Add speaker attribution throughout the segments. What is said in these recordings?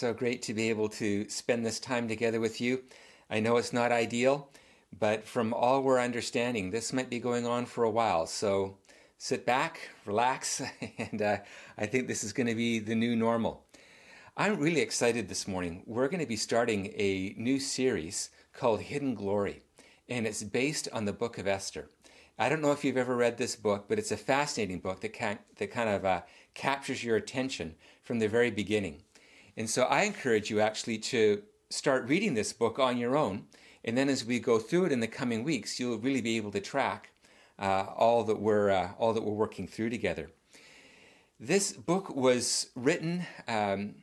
Speaker 1: So great to be able to spend this time together with you. I know it's not ideal, but from all we're understanding, this might be going on for a while. So sit back, relax, and uh, I think this is going to be the new normal. I'm really excited this morning. We're going to be starting a new series called Hidden Glory, and it's based on the book of Esther. I don't know if you've ever read this book, but it's a fascinating book that, can, that kind of uh, captures your attention from the very beginning. And so I encourage you actually to start reading this book on your own. And then as we go through it in the coming weeks, you'll really be able to track uh, all, that we're, uh, all that we're working through together. This book was written um,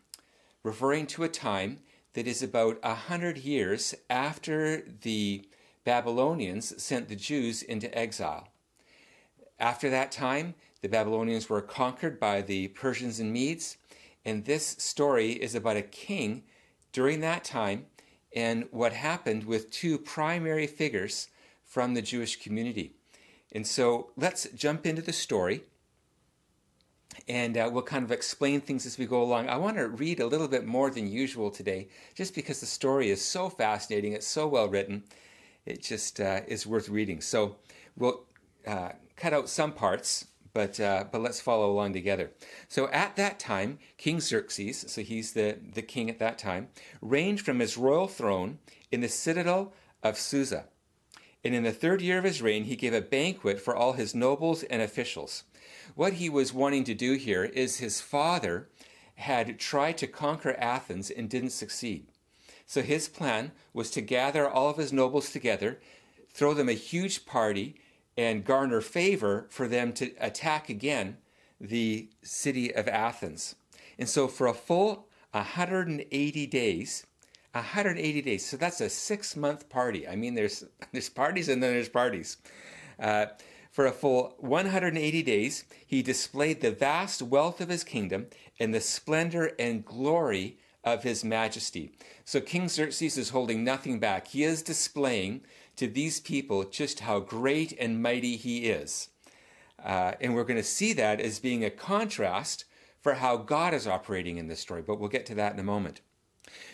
Speaker 1: referring to a time that is about a hundred years after the Babylonians sent the Jews into exile. After that time, the Babylonians were conquered by the Persians and Medes, and this story is about a king during that time and what happened with two primary figures from the Jewish community. And so let's jump into the story and uh, we'll kind of explain things as we go along. I want to read a little bit more than usual today, just because the story is so fascinating, it's so well written, it just uh, is worth reading. So we'll uh, cut out some parts but uh, but let's follow along together. So at that time, King Xerxes, so he's the, the king at that time, reigned from his royal throne in the citadel of Susa. And in the third year of his reign, he gave a banquet for all his nobles and officials. What he was wanting to do here is his father had tried to conquer Athens and didn't succeed. So his plan was to gather all of his nobles together, throw them a huge party, and garner favor for them to attack again the city of Athens. And so for a full 180 days, 180 days. So that's a six month party. I mean, there's there's parties and then there's parties. Uh, for a full 180 days, he displayed the vast wealth of his kingdom and the splendor and glory of his majesty. So King Xerxes is holding nothing back. He is displaying to these people just how great and mighty he is. Uh, and we're going to see that as being a contrast for how God is operating in this story, but we'll get to that in a moment.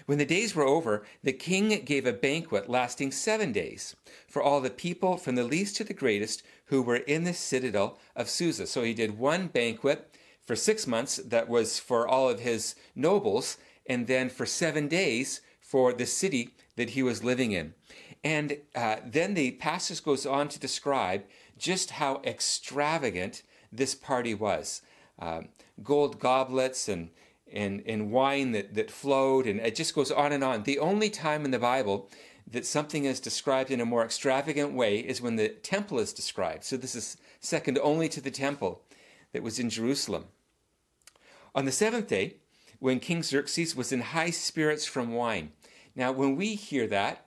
Speaker 1: When the days were over, the king gave a banquet lasting seven days for all the people, from the least to the greatest, who were in the citadel of Susa. So he did one banquet for six months that was for all of his nobles, and then for seven days for the city that he was living in. And uh, then the passage goes on to describe just how extravagant this party was. Um, gold goblets and, and, and wine that, that flowed, and it just goes on and on. The only time in the Bible that something is described in a more extravagant way is when the temple is described. So this is second only to the temple that was in Jerusalem. On the seventh day, when King Xerxes was in high spirits from wine. Now, when we hear that,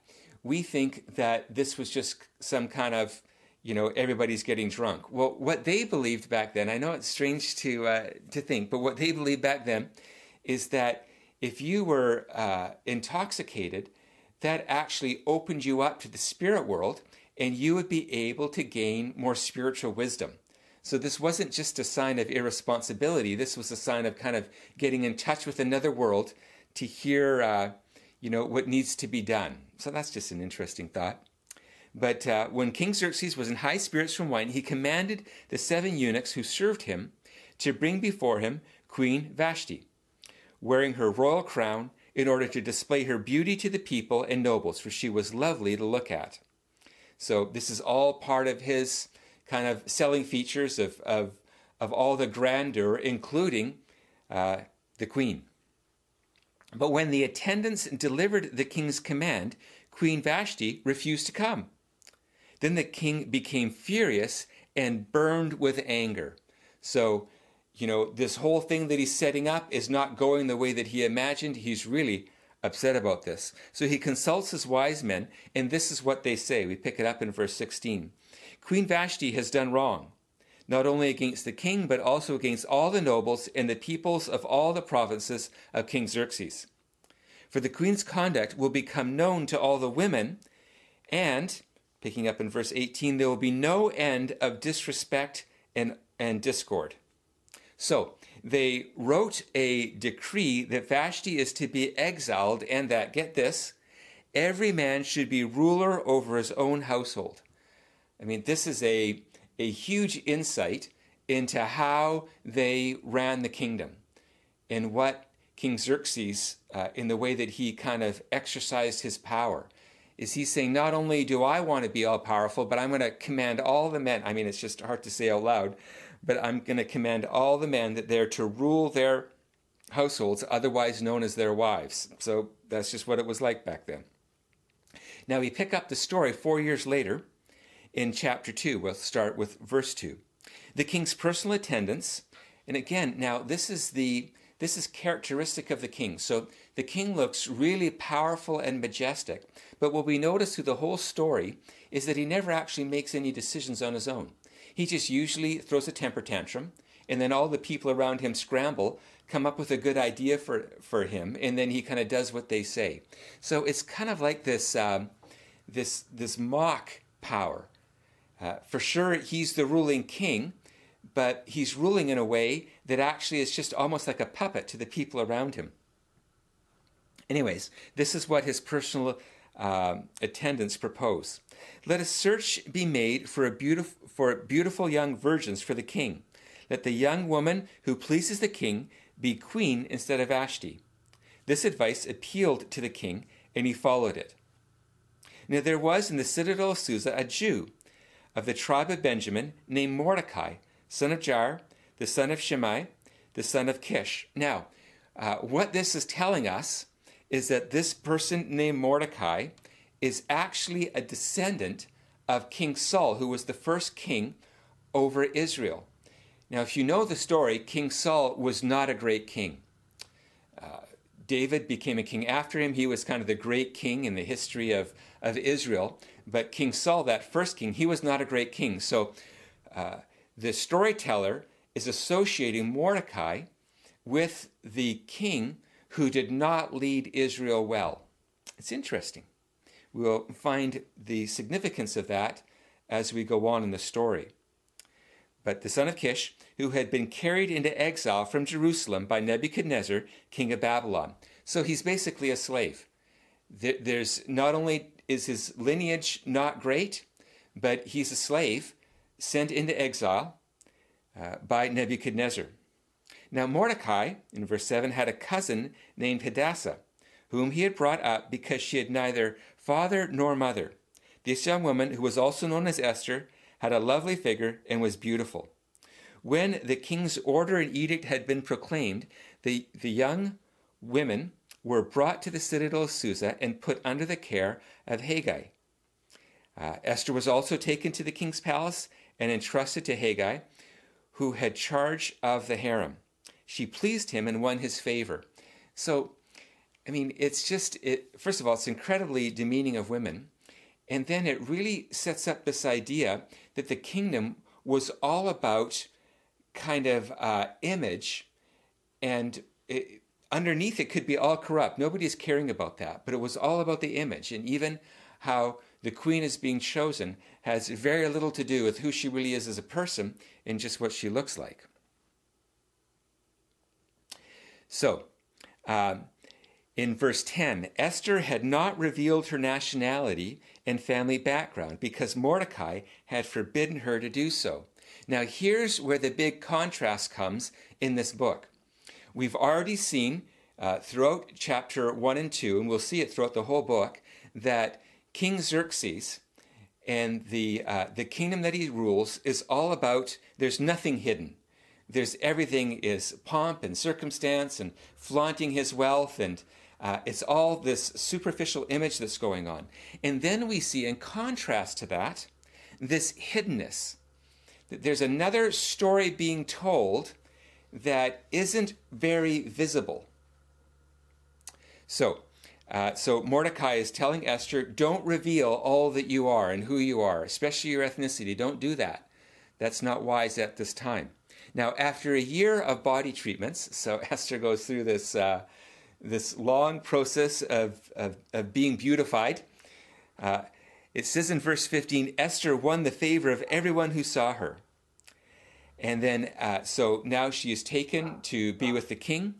Speaker 1: we think that this was just some kind of, you know, everybody's getting drunk. Well, what they believed back then, I know it's strange to uh, to think, but what they believed back then is that if you were uh, intoxicated, that actually opened you up to the spirit world, and you would be able to gain more spiritual wisdom. So this wasn't just a sign of irresponsibility. This was a sign of kind of getting in touch with another world to hear, uh, you know, what needs to be done. So that's just an interesting thought. But uh, when King Xerxes was in high spirits from wine, he commanded the seven eunuchs who served him to bring before him Queen Vashti, wearing her royal crown in order to display her beauty to the people and nobles, for she was lovely to look at. So this is all part of his kind of selling features of, of, of all the grandeur, including uh, the queen. But when the attendants delivered the king's command, Queen Vashti refused to come. Then the king became furious and burned with anger. So, you know, this whole thing that he's setting up is not going the way that he imagined. He's really upset about this. So he consults his wise men, and this is what they say. We pick it up in verse 16. Queen Vashti has done wrong, not only against the king, but also against all the nobles and the peoples of all the provinces of King Xerxes. For the queen's conduct will become known to all the women, and, picking up in verse 18, there will be no end of disrespect and, and discord. So they wrote a decree that Vashti is to be exiled and that, get this, every man should be ruler over his own household. I mean, this is a, a huge insight into how they ran the kingdom and what King Xerxes, uh, in the way that he kind of exercised his power, is he saying, not only do I want to be all powerful, but I'm going to command all the men. I mean, it's just hard to say out loud, but I'm going to command all the men that they're to rule their households, otherwise known as their wives. So that's just what it was like back then. Now we pick up the story four years later in chapter 2. We'll start with verse 2. The king's personal attendants, and again, now this is the this is characteristic of the king. So the king looks really powerful and majestic, but what we notice through the whole story is that he never actually makes any decisions on his own. He just usually throws a temper tantrum, and then all the people around him scramble, come up with a good idea for, for him, and then he kind of does what they say. So it's kind of like this, um, this, this mock power. Uh, for sure, he's the ruling king, but he's ruling in a way that actually is just almost like a puppet to the people around him. Anyways, this is what his personal uh, attendants propose. Let a search be made for, a beautiful, for beautiful young virgins for the king. Let the young woman who pleases the king be queen instead of Vashti. This advice appealed to the king, and he followed it. Now there was in the citadel of Susa a Jew of the tribe of Benjamin named Mordecai, son of Jair, the son of Shimei, the son of Kish. Now, uh, what this is telling us is that this person named Mordecai is actually a descendant of King Saul, who was the first king over Israel. Now, if you know the story, King Saul was not a great king. Uh, David became a king after him. He was kind of the great king in the history of, of Israel. But King Saul, that first king, he was not a great king. So uh, the storyteller is associating Mordecai with the king who did not lead Israel well. It's interesting. We'll find the significance of that as we go on in the story. But the son of Kish, who had been carried into exile from Jerusalem by Nebuchadnezzar, king of Babylon. So he's basically a slave. There's not only is his lineage not great, but he's a slave sent into exile uh, by Nebuchadnezzar. Now, Mordecai, in verse 7, had a cousin named Hadassah, whom he had brought up because she had neither father nor mother. This young woman, who was also known as Esther, had a lovely figure and was beautiful. When the king's order and edict had been proclaimed, the, the young women were brought to the citadel of Susa and put under the care of Hegai. Uh, Esther was also taken to the king's palace and entrusted to Hegai, who had charge of the harem. She pleased him and won his favor. So, I mean, it's just, it, first of all, it's incredibly demeaning of women. And then it really sets up this idea that the kingdom was all about kind of uh, image, and it, underneath it could be all corrupt. Nobody's caring about that, but it was all about the image. And even how the queen is being chosen has very little to do with who she really is as a person and just what she looks like. So, um, in verse 10, Esther had not revealed her nationality and family background because Mordecai had forbidden her to do so. Now, here's where the big contrast comes in this book. We've already seen uh, throughout chapter 1 and 2, and we'll see it throughout the whole book, that King Xerxes and the, uh, the kingdom that he rules is all about, there's nothing hidden. There's everything is pomp and circumstance and flaunting his wealth, and uh, it's all this superficial image that's going on. And then we see, in contrast to that, this hiddenness. There's another story being told that isn't very visible. So, uh, so Mordecai is telling Esther, don't reveal all that you are and who you are, especially your ethnicity. Don't do that. That's not wise at this time. Now, after a year of body treatments, so Esther goes through this, uh, this long process of, of, of being beautified. Uh, it says in verse 15 Esther won the favor of everyone who saw her. And then, uh, so now she is taken to be with the king.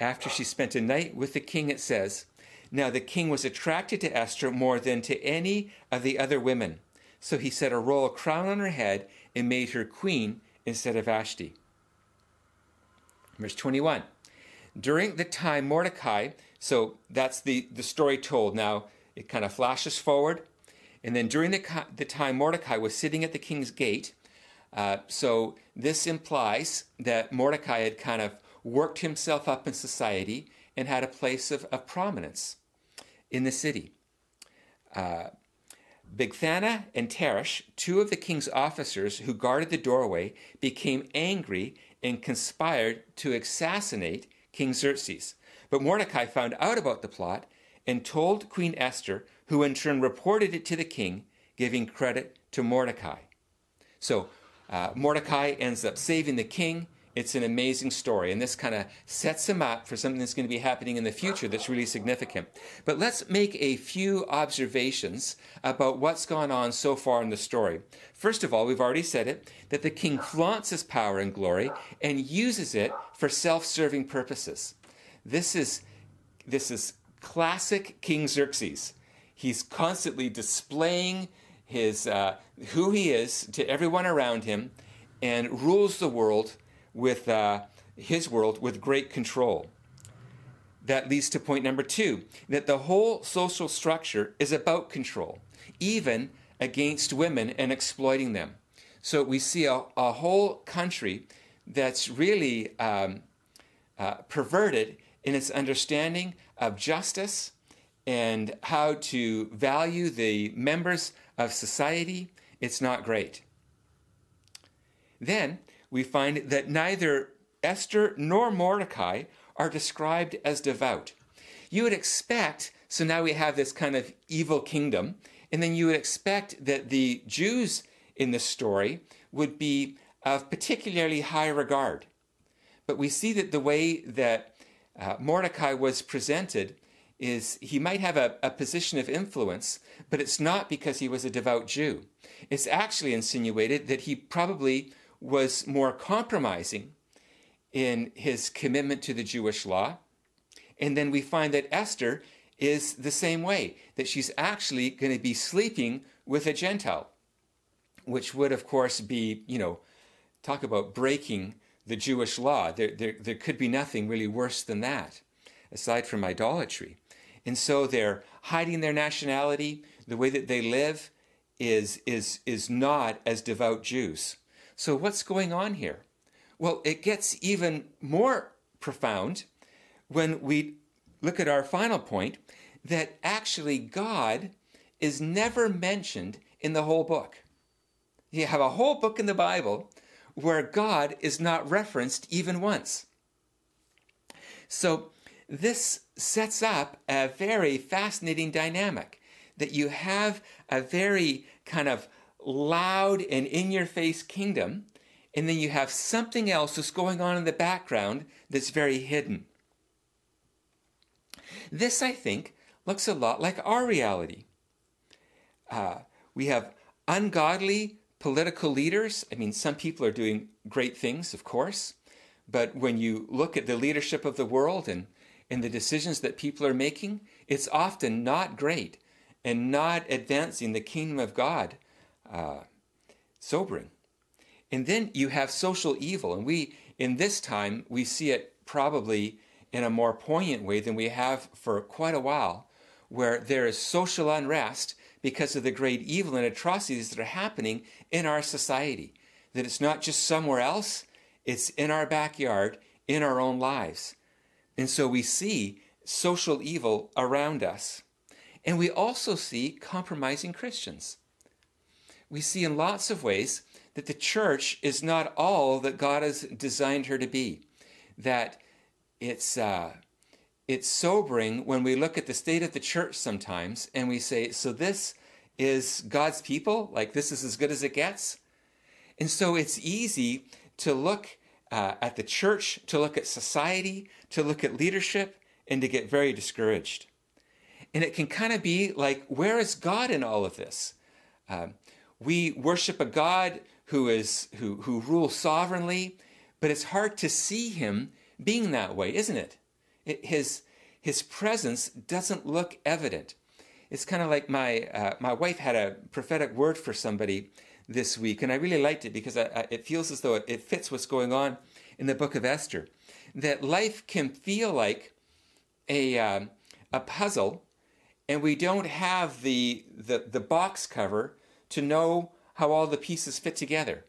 Speaker 1: After she spent a night with the king, it says, Now the king was attracted to Esther more than to any of the other women. So he set a royal crown on her head and made her queen instead of Vashti. Verse 21. During the time Mordecai, so that's the, the story told. Now it kind of flashes forward. And then during the, the time Mordecai was sitting at the king's gate, uh, so this implies that Mordecai had kind of worked himself up in society and had a place of, of prominence in the city. Uh, Bigthana and Teresh, two of the king's officers who guarded the doorway, became angry and conspired to assassinate King Xerxes. But Mordecai found out about the plot and told Queen Esther, who in turn reported it to the king, giving credit to Mordecai. So uh, Mordecai ends up saving the king. It's an amazing story, and this kind of sets him up for something that's going to be happening in the future that's really significant. But let's make a few observations about what's gone on so far in the story. First of all, we've already said it that the king flaunts his power and glory and uses it for self serving purposes. This is, this is classic King Xerxes. He's constantly displaying his, uh, who he is to everyone around him and rules the world with uh, his world with great control. That leads to point number two that the whole social structure is about control, even against women and exploiting them. So we see a, a whole country that's really um, uh, perverted in its understanding of justice and how to value the members of society. It's not great. Then we find that neither Esther nor Mordecai are described as devout. You would expect, so now we have this kind of evil kingdom, and then you would expect that the Jews in the story would be of particularly high regard. But we see that the way that uh, Mordecai was presented is he might have a, a position of influence, but it's not because he was a devout Jew. It's actually insinuated that he probably was more compromising in his commitment to the Jewish law. And then we find that Esther is the same way, that she's actually going to be sleeping with a Gentile, which would, of course, be, you know, talk about breaking the Jewish law. There, there, there could be nothing really worse than that, aside from idolatry. And so they're hiding their nationality. The way that they live is, is, is not as devout Jews. So, what's going on here? Well, it gets even more profound when we look at our final point that actually God is never mentioned in the whole book. You have a whole book in the Bible where God is not referenced even once. So, this sets up a very fascinating dynamic that you have a very kind of loud and in your face kingdom, and then you have something else that's going on in the background that's very hidden. This, I think, looks a lot like our reality. Uh, we have ungodly political leaders. I mean, some people are doing great things, of course, but when you look at the leadership of the world and, and the decisions that people are making, it's often not great and not advancing the kingdom of God uh, sobering. And then you have social evil, and we, in this time, we see it probably in a more poignant way than we have for quite a while, where there is social unrest because of the great evil and atrocities that are happening in our society. That it's not just somewhere else, it's in our backyard, in our own lives. And so we see social evil around us. And we also see compromising Christians we see in lots of ways that the church is not all that God has designed her to be. That it's, uh, it's sobering when we look at the state of the church sometimes and we say, so this is God's people? Like this is as good as it gets? And so it's easy to look uh, at the church, to look at society, to look at leadership, and to get very discouraged. And it can kind of be like, where is God in all of this? Um, we worship a God who is who who rules sovereignly, but it's hard to see him being that way, isn't it? it his his presence doesn't look evident. It's kind of like my uh, my wife had a prophetic word for somebody this week, and I really liked it because I, I, it feels as though it, it fits what's going on in the book of Esther. That life can feel like a um, a puzzle, and we don't have the, the the box cover to know how all the pieces fit together.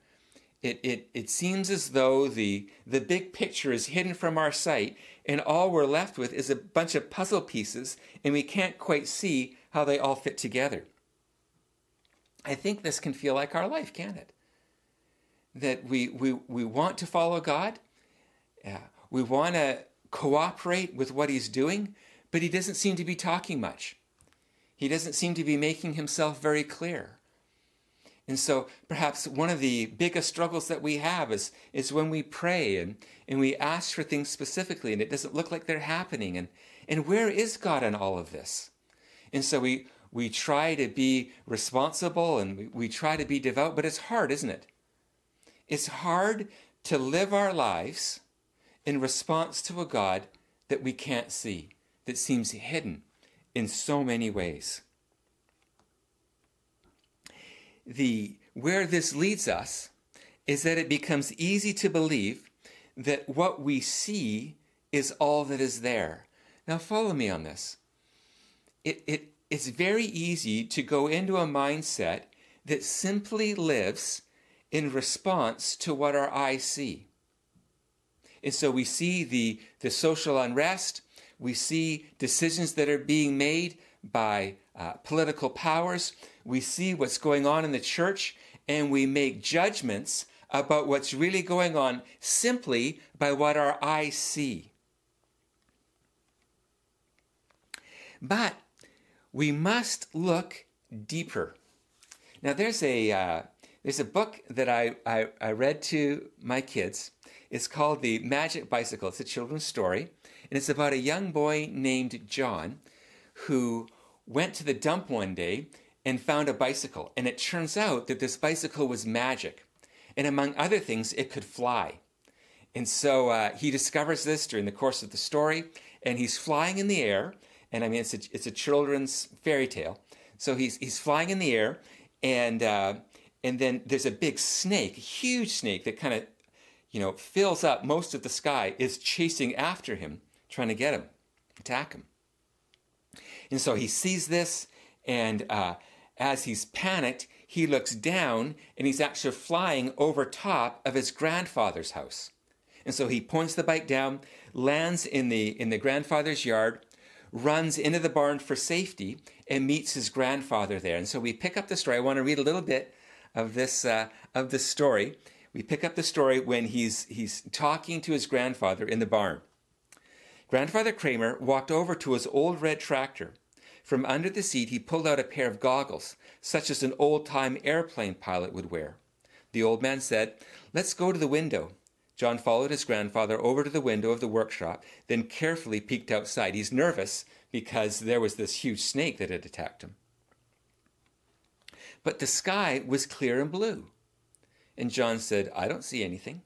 Speaker 1: It, it, it seems as though the, the big picture is hidden from our sight, and all we're left with is a bunch of puzzle pieces, and we can't quite see how they all fit together. I think this can feel like our life, can it? That we, we, we want to follow God, we want to cooperate with what He's doing, but He doesn't seem to be talking much. He doesn't seem to be making Himself very clear. And so perhaps one of the biggest struggles that we have is, is when we pray and, and we ask for things specifically and it doesn't look like they're happening. And, and where is God in all of this? And so we, we try to be responsible and we, we try to be devout, but it's hard, isn't it? It's hard to live our lives in response to a God that we can't see, that seems hidden in so many ways the where this leads us is that it becomes easy to believe that what we see is all that is there. Now follow me on this. It, it, it's very easy to go into a mindset that simply lives in response to what our eyes see. And so we see the, the social unrest, we see decisions that are being made by uh, political powers, we see what's going on in the church, and we make judgments about what's really going on simply by what our eyes see. But we must look deeper. Now, there's a, uh, there's a book that I, I, I read to my kids. It's called The Magic Bicycle. It's a children's story, and it's about a young boy named John who went to the dump one day and found a bicycle. And it turns out that this bicycle was magic. And among other things, it could fly. And so uh, he discovers this during the course of the story, and he's flying in the air. And I mean, it's a, it's a children's fairy tale. So he's, he's flying in the air, and, uh, and then there's a big snake, a huge snake that kind of, you know, fills up most of the sky, is chasing after him, trying to get him, attack him. And so he sees this, and uh, as he's panicked, he looks down and he's actually flying over top of his grandfather's house. And so he points the bike down, lands in the, in the grandfather's yard, runs into the barn for safety, and meets his grandfather there. And so we pick up the story. I want to read a little bit of this, uh, of this story. We pick up the story when he's, he's talking to his grandfather in the barn. Grandfather Kramer walked over to his old red tractor. From under the seat, he pulled out a pair of goggles, such as an old time airplane pilot would wear. The old man said, Let's go to the window. John followed his grandfather over to the window of the workshop, then carefully peeked outside. He's nervous because there was this huge snake that had attacked him. But the sky was clear and blue. And John said, I don't see anything.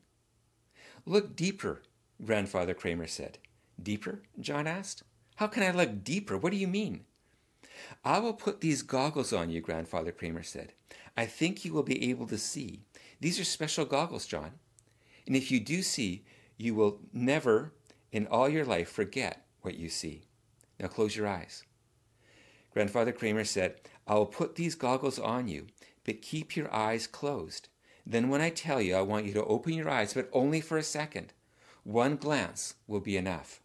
Speaker 1: Look deeper, Grandfather Kramer said. Deeper? John asked. How can I look deeper? What do you mean? I will put these goggles on you, Grandfather Kramer said. I think you will be able to see. These are special goggles, John. And if you do see, you will never in all your life forget what you see. Now close your eyes. Grandfather Kramer said, I will put these goggles on you, but keep your eyes closed. Then, when I tell you, I want you to open your eyes, but only for a second. One glance will be enough.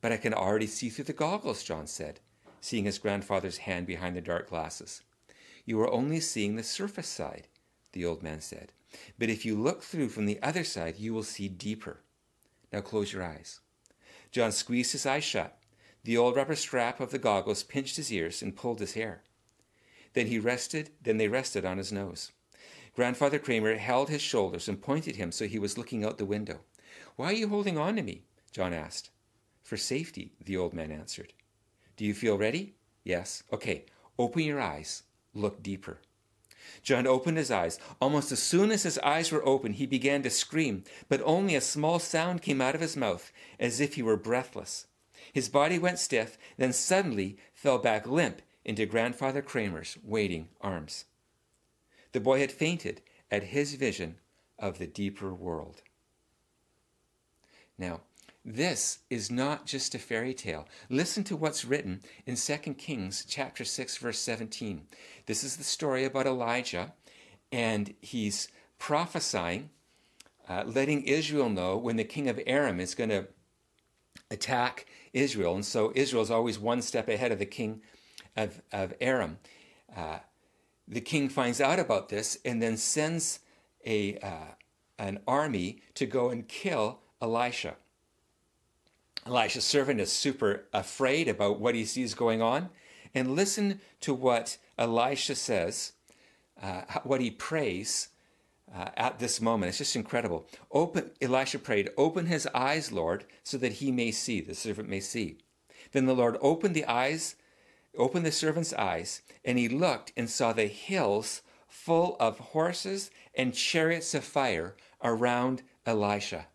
Speaker 1: But I can already see through the goggles, John said, seeing his grandfather's hand behind the dark glasses. You are only seeing the surface side, the old man said. But if you look through from the other side, you will see deeper. Now close your eyes. John squeezed his eyes shut. The old rubber strap of the goggles pinched his ears and pulled his hair. Then he rested, then they rested on his nose. Grandfather Kramer held his shoulders and pointed him so he was looking out the window. Why are you holding on to me? John asked. For safety, the old man answered. Do you feel ready? Yes. Okay, open your eyes. Look deeper. John opened his eyes. Almost as soon as his eyes were open, he began to scream, but only a small sound came out of his mouth, as if he were breathless. His body went stiff, then suddenly fell back limp into Grandfather Kramer's waiting arms. The boy had fainted at his vision of the deeper world. Now, this is not just a fairy tale. Listen to what's written in 2 Kings chapter 6 verse 17. This is the story about Elijah and he's prophesying uh, letting Israel know when the king of Aram is going to attack Israel. And so Israel is always one step ahead of the king of, of Aram. Uh, the king finds out about this and then sends a, uh, an army to go and kill Elisha. Elisha's servant is super afraid about what he sees going on. And listen to what Elisha says, uh, what he prays uh, at this moment. It's just incredible. Open, Elisha prayed, Open his eyes, Lord, so that he may see, the servant may see. Then the Lord opened the eyes, opened the servant's eyes, and he looked and saw the hills full of horses and chariots of fire around Elisha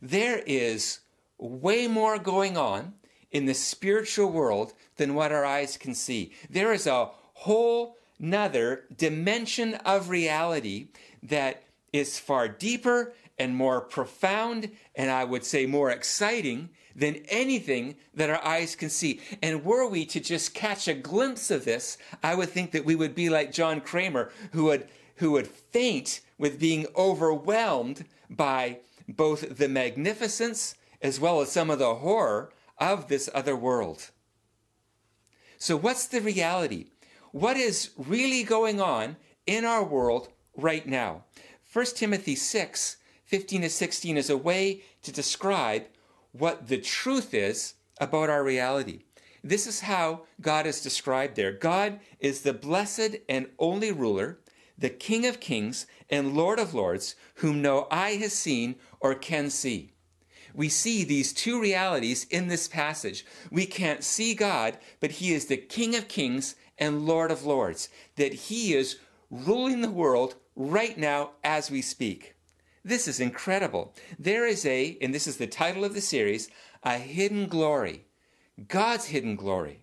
Speaker 1: there is way more going on in the spiritual world than what our eyes can see. There is a whole nother dimension of reality that is far deeper and more profound, and I would say more exciting than anything that our eyes can see. And were we to just catch a glimpse of this, I would think that we would be like John Kramer, who would, who would faint with being overwhelmed by both the magnificence as well as some of the horror of this other world. So, what's the reality? What is really going on in our world right now? 1 Timothy 6 15 to 16 is a way to describe what the truth is about our reality. This is how God is described there. God is the blessed and only ruler, the King of kings and Lord of lords, whom no eye has seen or can see. We see these two realities in this passage. We can't see God, but He is the King of kings and Lord of lords, that He is ruling the world right now as we speak. This is incredible. There is a, and this is the title of the series, a hidden glory, God's hidden glory,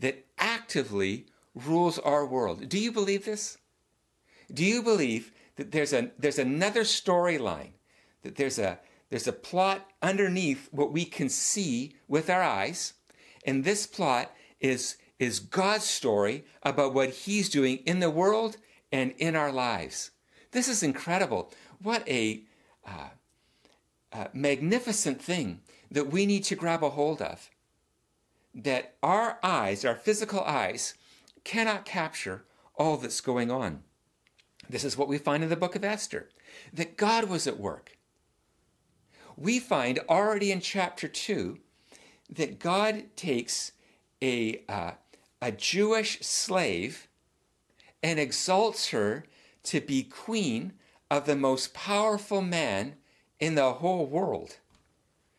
Speaker 1: that actively rules our world. Do you believe this? Do you believe that there's, a, there's another storyline that there's a there's a plot underneath what we can see with our eyes, and this plot is is God's story about what He's doing in the world and in our lives. This is incredible. What a uh, uh, magnificent thing that we need to grab a hold of. That our eyes, our physical eyes, cannot capture all that's going on. This is what we find in the book of Esther that God was at work we find already in chapter 2 that God takes a, uh, a Jewish slave and exalts her to be queen of the most powerful man in the whole world.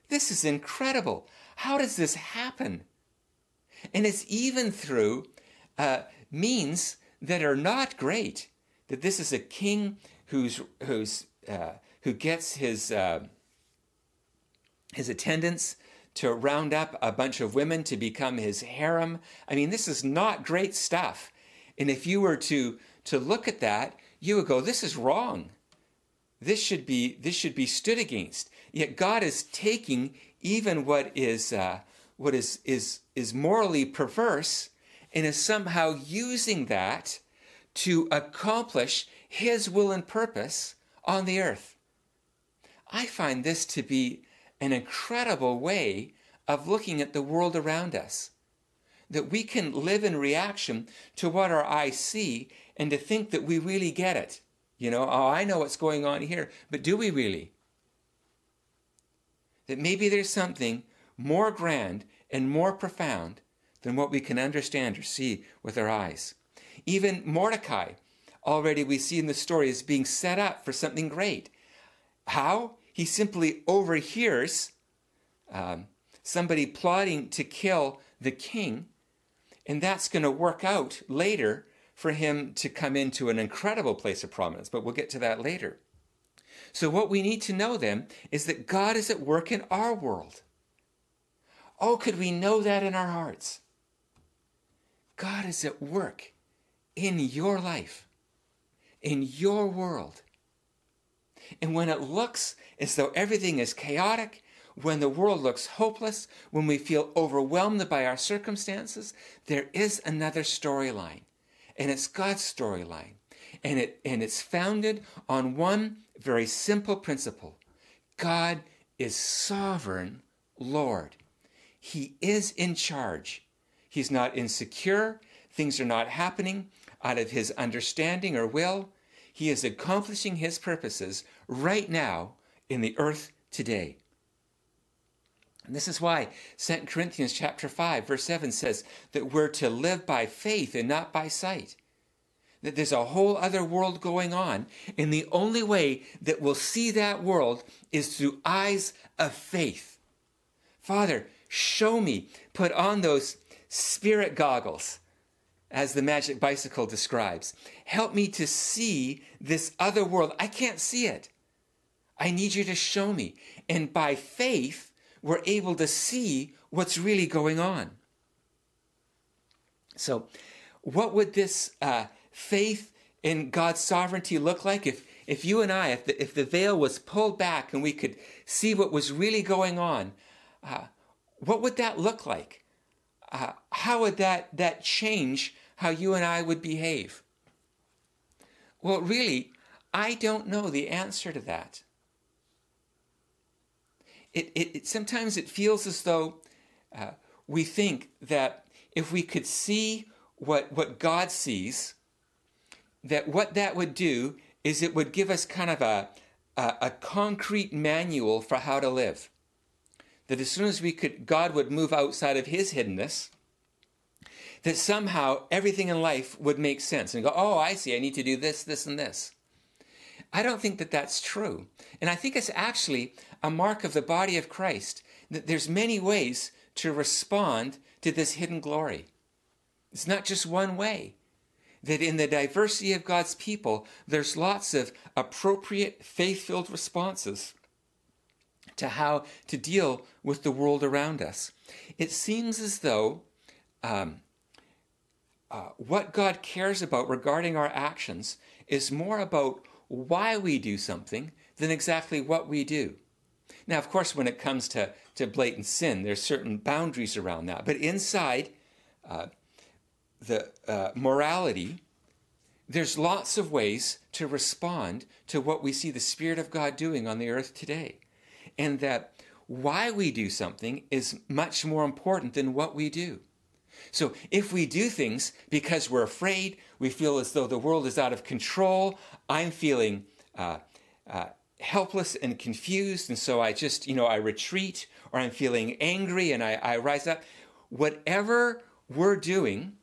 Speaker 1: This is incredible. How does this happen? And it's even through uh, means that are not great. That this is a king who's, who's, uh, who gets his, uh, his attendants to round up a bunch of women to become his harem. I mean, this is not great stuff. And if you were to to look at that, you would go, "This is wrong. This should be this should be stood against." Yet God is taking even what is uh, what is is is morally perverse and is somehow using that to accomplish His will and purpose on the earth. I find this to be an incredible way of looking at the world around us. That we can live in reaction to what our eyes see and to think that we really get it. You know, oh, I know what's going on here, but do we really? That maybe there's something more grand and more profound than what we can understand or see with our eyes. Even Mordecai, already we see in the story, is being set up for something great. How? he simply overhears um, somebody plotting to kill the king, and that's going to work out later for him to come into an incredible place of prominence, but we'll get to that later. So, what we need to know then is that God is at work in our world. Oh, could we know that in our hearts? God is at work in your life, in your world. And when it looks as though everything is chaotic, when the world looks hopeless, when we feel overwhelmed by our circumstances, there is another storyline. And it's God's storyline. And, it, and it's founded on one very simple principle God is sovereign Lord. He is in charge. He's not insecure. Things are not happening out of his understanding or will. He is accomplishing his purposes right now in the earth today. And this is why 2 Corinthians chapter 5 verse 7 says that we're to live by faith and not by sight. That there's a whole other world going on, and the only way that we'll see that world is through eyes of faith. Father, show me, put on those spirit goggles, as the magic bicycle describes. Help me to see this other world. I can't see it. I need you to show me. And by faith, we're able to see what's really going on. So, what would this uh, faith in God's sovereignty look like if, if you and I, if the, if the veil was pulled back and we could see what was really going on? Uh, what would that look like? Uh, how would that, that change how you and I would behave? Well, really, I don't know the answer to that it, it, it sometimes it feels as though uh, we think that if we could see what what God sees, that what that would do is it would give us kind of a, a, a concrete manual for how to live. That as soon as we could, God would move outside of His hiddenness. That somehow everything in life would make sense and go, oh, I see, I need to do this, this, and this. I don't think that that's true. And I think it's actually a mark of the body of Christ that there's many ways to respond to this hidden glory. It's not just one way. That in the diversity of God's people, there's lots of appropriate faith filled responses to how to deal with the world around us. It seems as though um, uh, what God cares about regarding our actions is more about why we do something than exactly what we do. Now, of course, when it comes to, to blatant sin, there's certain boundaries around that. But inside uh, the uh, morality, there's lots of ways to respond to what we see the Spirit of God doing on the earth today. And that why we do something is much more important than what we do. So if we do things because we're afraid, we feel as though the world is out of control, I'm feeling uh, uh, helpless and confused, and so I just, you know, I retreat, or I'm feeling angry and I, I rise up. Whatever we're doing,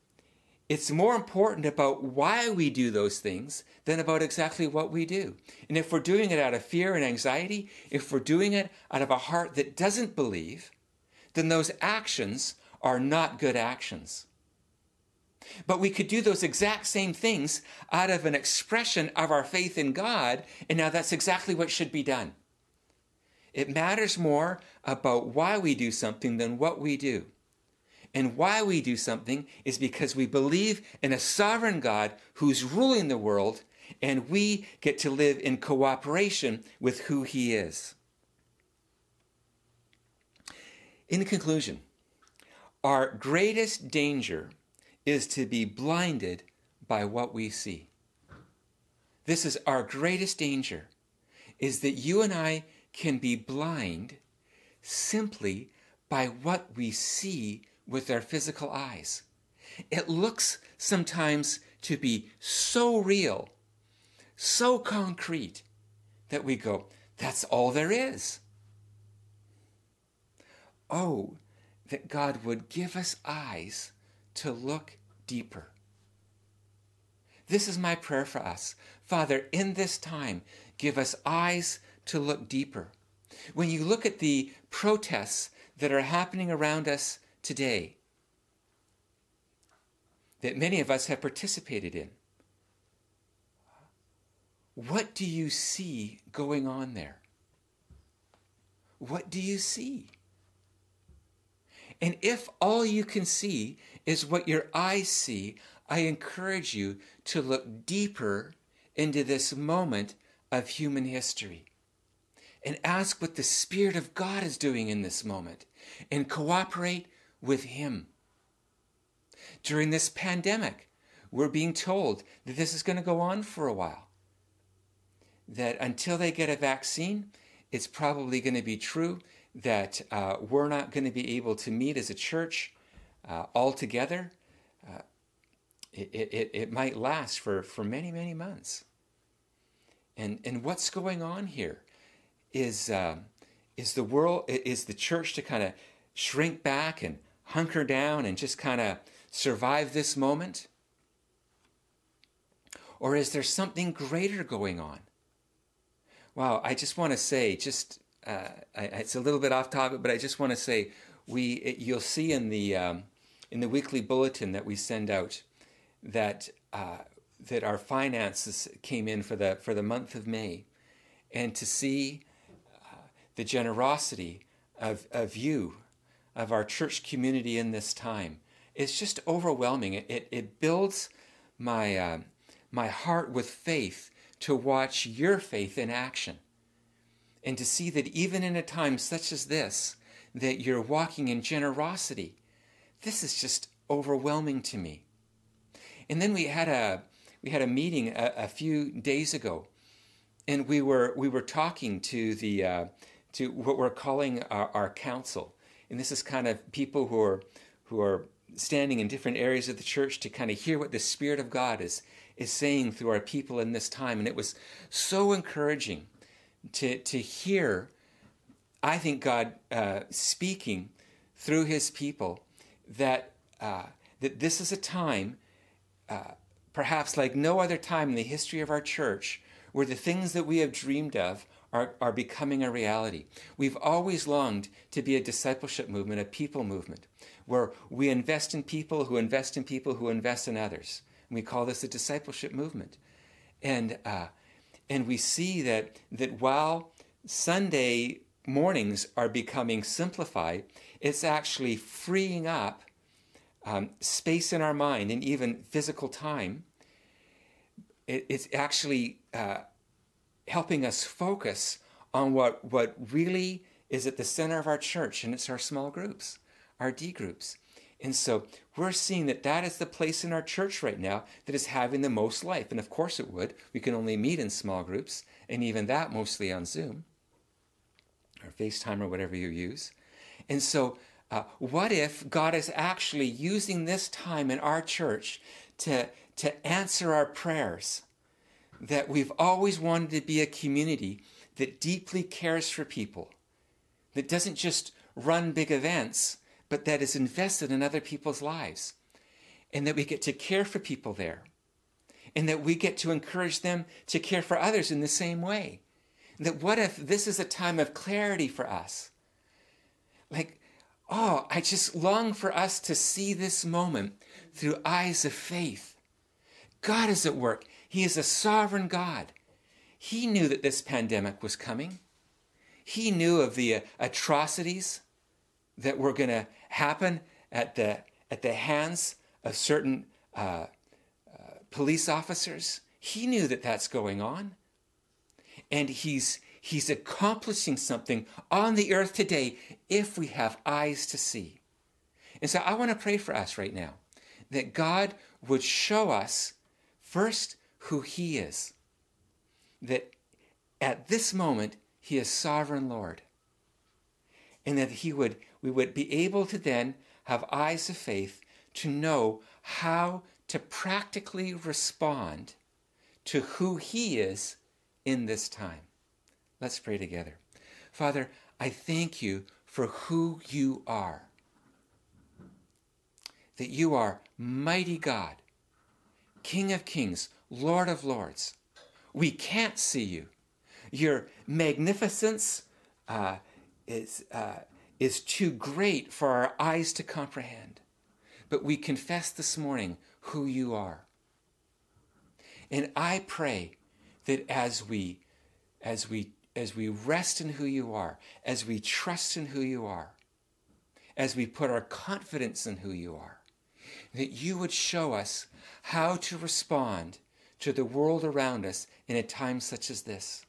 Speaker 1: it's more important about why we do those things than about exactly what we do. And if we're doing it out of fear and anxiety, if we're doing it out of a heart that doesn't believe, then those actions are not good actions. But we could do those exact same things out of an expression of our faith in God, and now that's exactly what should be done. It matters more about why we do something than what we do. And why we do something is because we believe in a sovereign God who's ruling the world, and we get to live in cooperation with who He is. In conclusion, our greatest danger is to be blinded by what we see. This is our greatest danger, is that you and I can be blind simply by what we see with their physical eyes. It looks sometimes to be so real, so concrete, that we go, that's all there is. Oh, that God would give us eyes to look deeper. This is my prayer for us. Father, in this time, give us eyes to look deeper. When you look at the protests that are happening around us today, that many of us have participated in. What do you see going on there? What do you see? And if all you can see is what your eyes see, I encourage you to look deeper into this moment of human history and ask what the Spirit of God is doing in this moment and cooperate with Him. During this pandemic, we're being told that this is going to go on for a while. That until they get a vaccine, it's probably going to be true that uh, we're not going to be able to meet as a church uh, all together. Uh, it, it, it might last for, for many, many months. And, and what's going on here is, uh, is the world, is the church to kind of shrink back and hunker down and just kind of survive this moment? Or is there something greater going on? Wow, I just want to say, just uh, I, it's a little bit off topic, but I just want to say, we it, you'll see in the um, in the weekly bulletin that we send out that uh, that our finances came in for the for the month of May, and to see uh, the generosity of of you, of our church community in this time, it's just overwhelming. It it, it builds my uh, my heart with faith to watch your faith in action and to see that even in a time such as this that you're walking in generosity this is just overwhelming to me. And then we had a we had a meeting a, a few days ago and we were we were talking to the uh, to what we're calling our, our council and this is kind of people who are who are standing in different areas of the church to kind of hear what the spirit of god is is saying through our people in this time. And it was so encouraging to, to hear, I think, God uh, speaking through his people that, uh, that this is a time, uh, perhaps like no other time in the history of our church, where the things that we have dreamed of are, are becoming a reality. We've always longed to be a discipleship movement, a people movement, where we invest in people who invest in people who invest in others. And We call this a discipleship movement. And, uh, and we see that, that while Sunday mornings are becoming simplified, it's actually freeing up um, space in our mind and even physical time. It, it's actually uh, helping us focus on what, what really is at the center of our church, and it's our small groups, our D groups. And so we're seeing that that is the place in our church right now that is having the most life. And of course it would. We can only meet in small groups, and even that mostly on Zoom or FaceTime or whatever you use. And so, uh, what if God is actually using this time in our church to, to answer our prayers? That we've always wanted to be a community that deeply cares for people, that doesn't just run big events but that is invested in other people's lives. And that we get to care for people there. And that we get to encourage them to care for others in the same way. That what if this is a time of clarity for us? Like, oh, I just long for us to see this moment through eyes of faith. God is at work. He is a sovereign God. He knew that this pandemic was coming. He knew of the atrocities that were going to happen at the, at the hands of certain uh, uh, police officers. He knew that that's going on. And he's, he's accomplishing something on the earth today if we have eyes to see. And so I want to pray for us right now that God would show us first who He is. That at this moment, He is sovereign Lord. And that He would we would be able to then have eyes of faith to know how to practically respond to who He is in this time. Let's pray together. Father, I thank you for who you are. That you are mighty God, King of kings, Lord of lords. We can't see you. Your magnificence uh, is, uh, is too great for our eyes to comprehend. But we confess this morning who you are. And I pray that as we as we as we rest in who you are, as we trust in who you are, as we put our confidence in who you are, that you would show us how to respond to the world around us in a time such as this.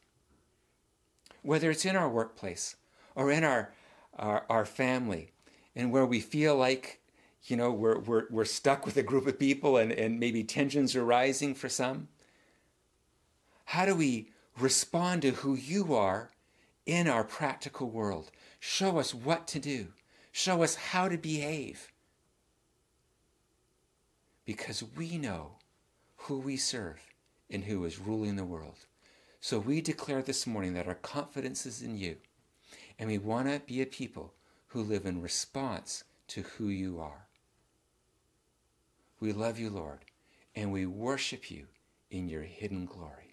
Speaker 1: Whether it's in our workplace or in our, our, our family, and where we feel like you know we're, we're, we're stuck with a group of people and, and maybe tensions are rising for some. How do we respond to who you are in our practical world? Show us what to do. Show us how to behave. Because we know who we serve and who is ruling the world. So we declare this morning that our confidence is in you. And we want to be a people who live in response to who you are. We love you, Lord, and we worship you in your hidden glory.